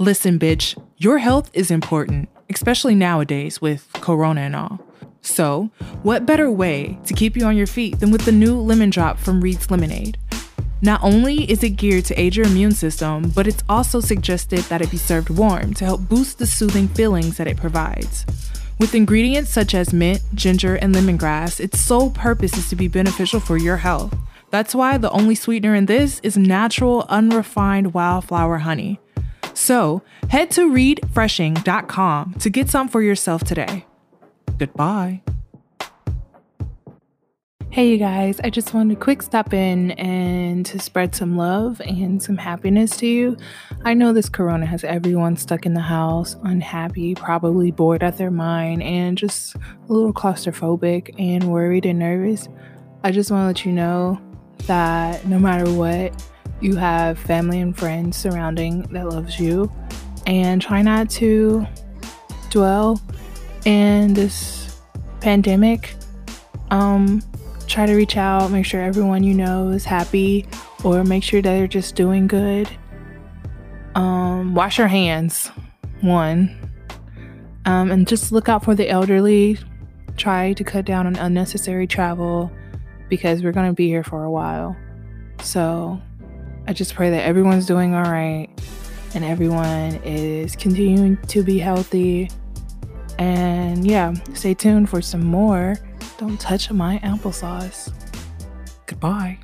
Listen, bitch, your health is important, especially nowadays with Corona and all. So, what better way to keep you on your feet than with the new lemon drop from Reed's Lemonade? Not only is it geared to aid your immune system, but it's also suggested that it be served warm to help boost the soothing feelings that it provides. With ingredients such as mint, ginger, and lemongrass, its sole purpose is to be beneficial for your health. That's why the only sweetener in this is natural, unrefined wildflower honey. So, head to reedfreshing.com to get some for yourself today. Goodbye. Hey, you guys, I just wanted to quick stop in and to spread some love and some happiness to you. I know this corona has everyone stuck in the house, unhappy, probably bored at their mind, and just a little claustrophobic and worried and nervous. I just want to let you know that no matter what, you have family and friends surrounding that loves you, and try not to dwell in this pandemic. Um, try to reach out, make sure everyone you know is happy, or make sure that they're just doing good. Um, wash your hands, one. Um, and just look out for the elderly. Try to cut down on unnecessary travel because we're going to be here for a while. So I just pray that everyone's doing all right and everyone is continuing to be healthy. And yeah, stay tuned for some more don't touch my applesauce. Goodbye.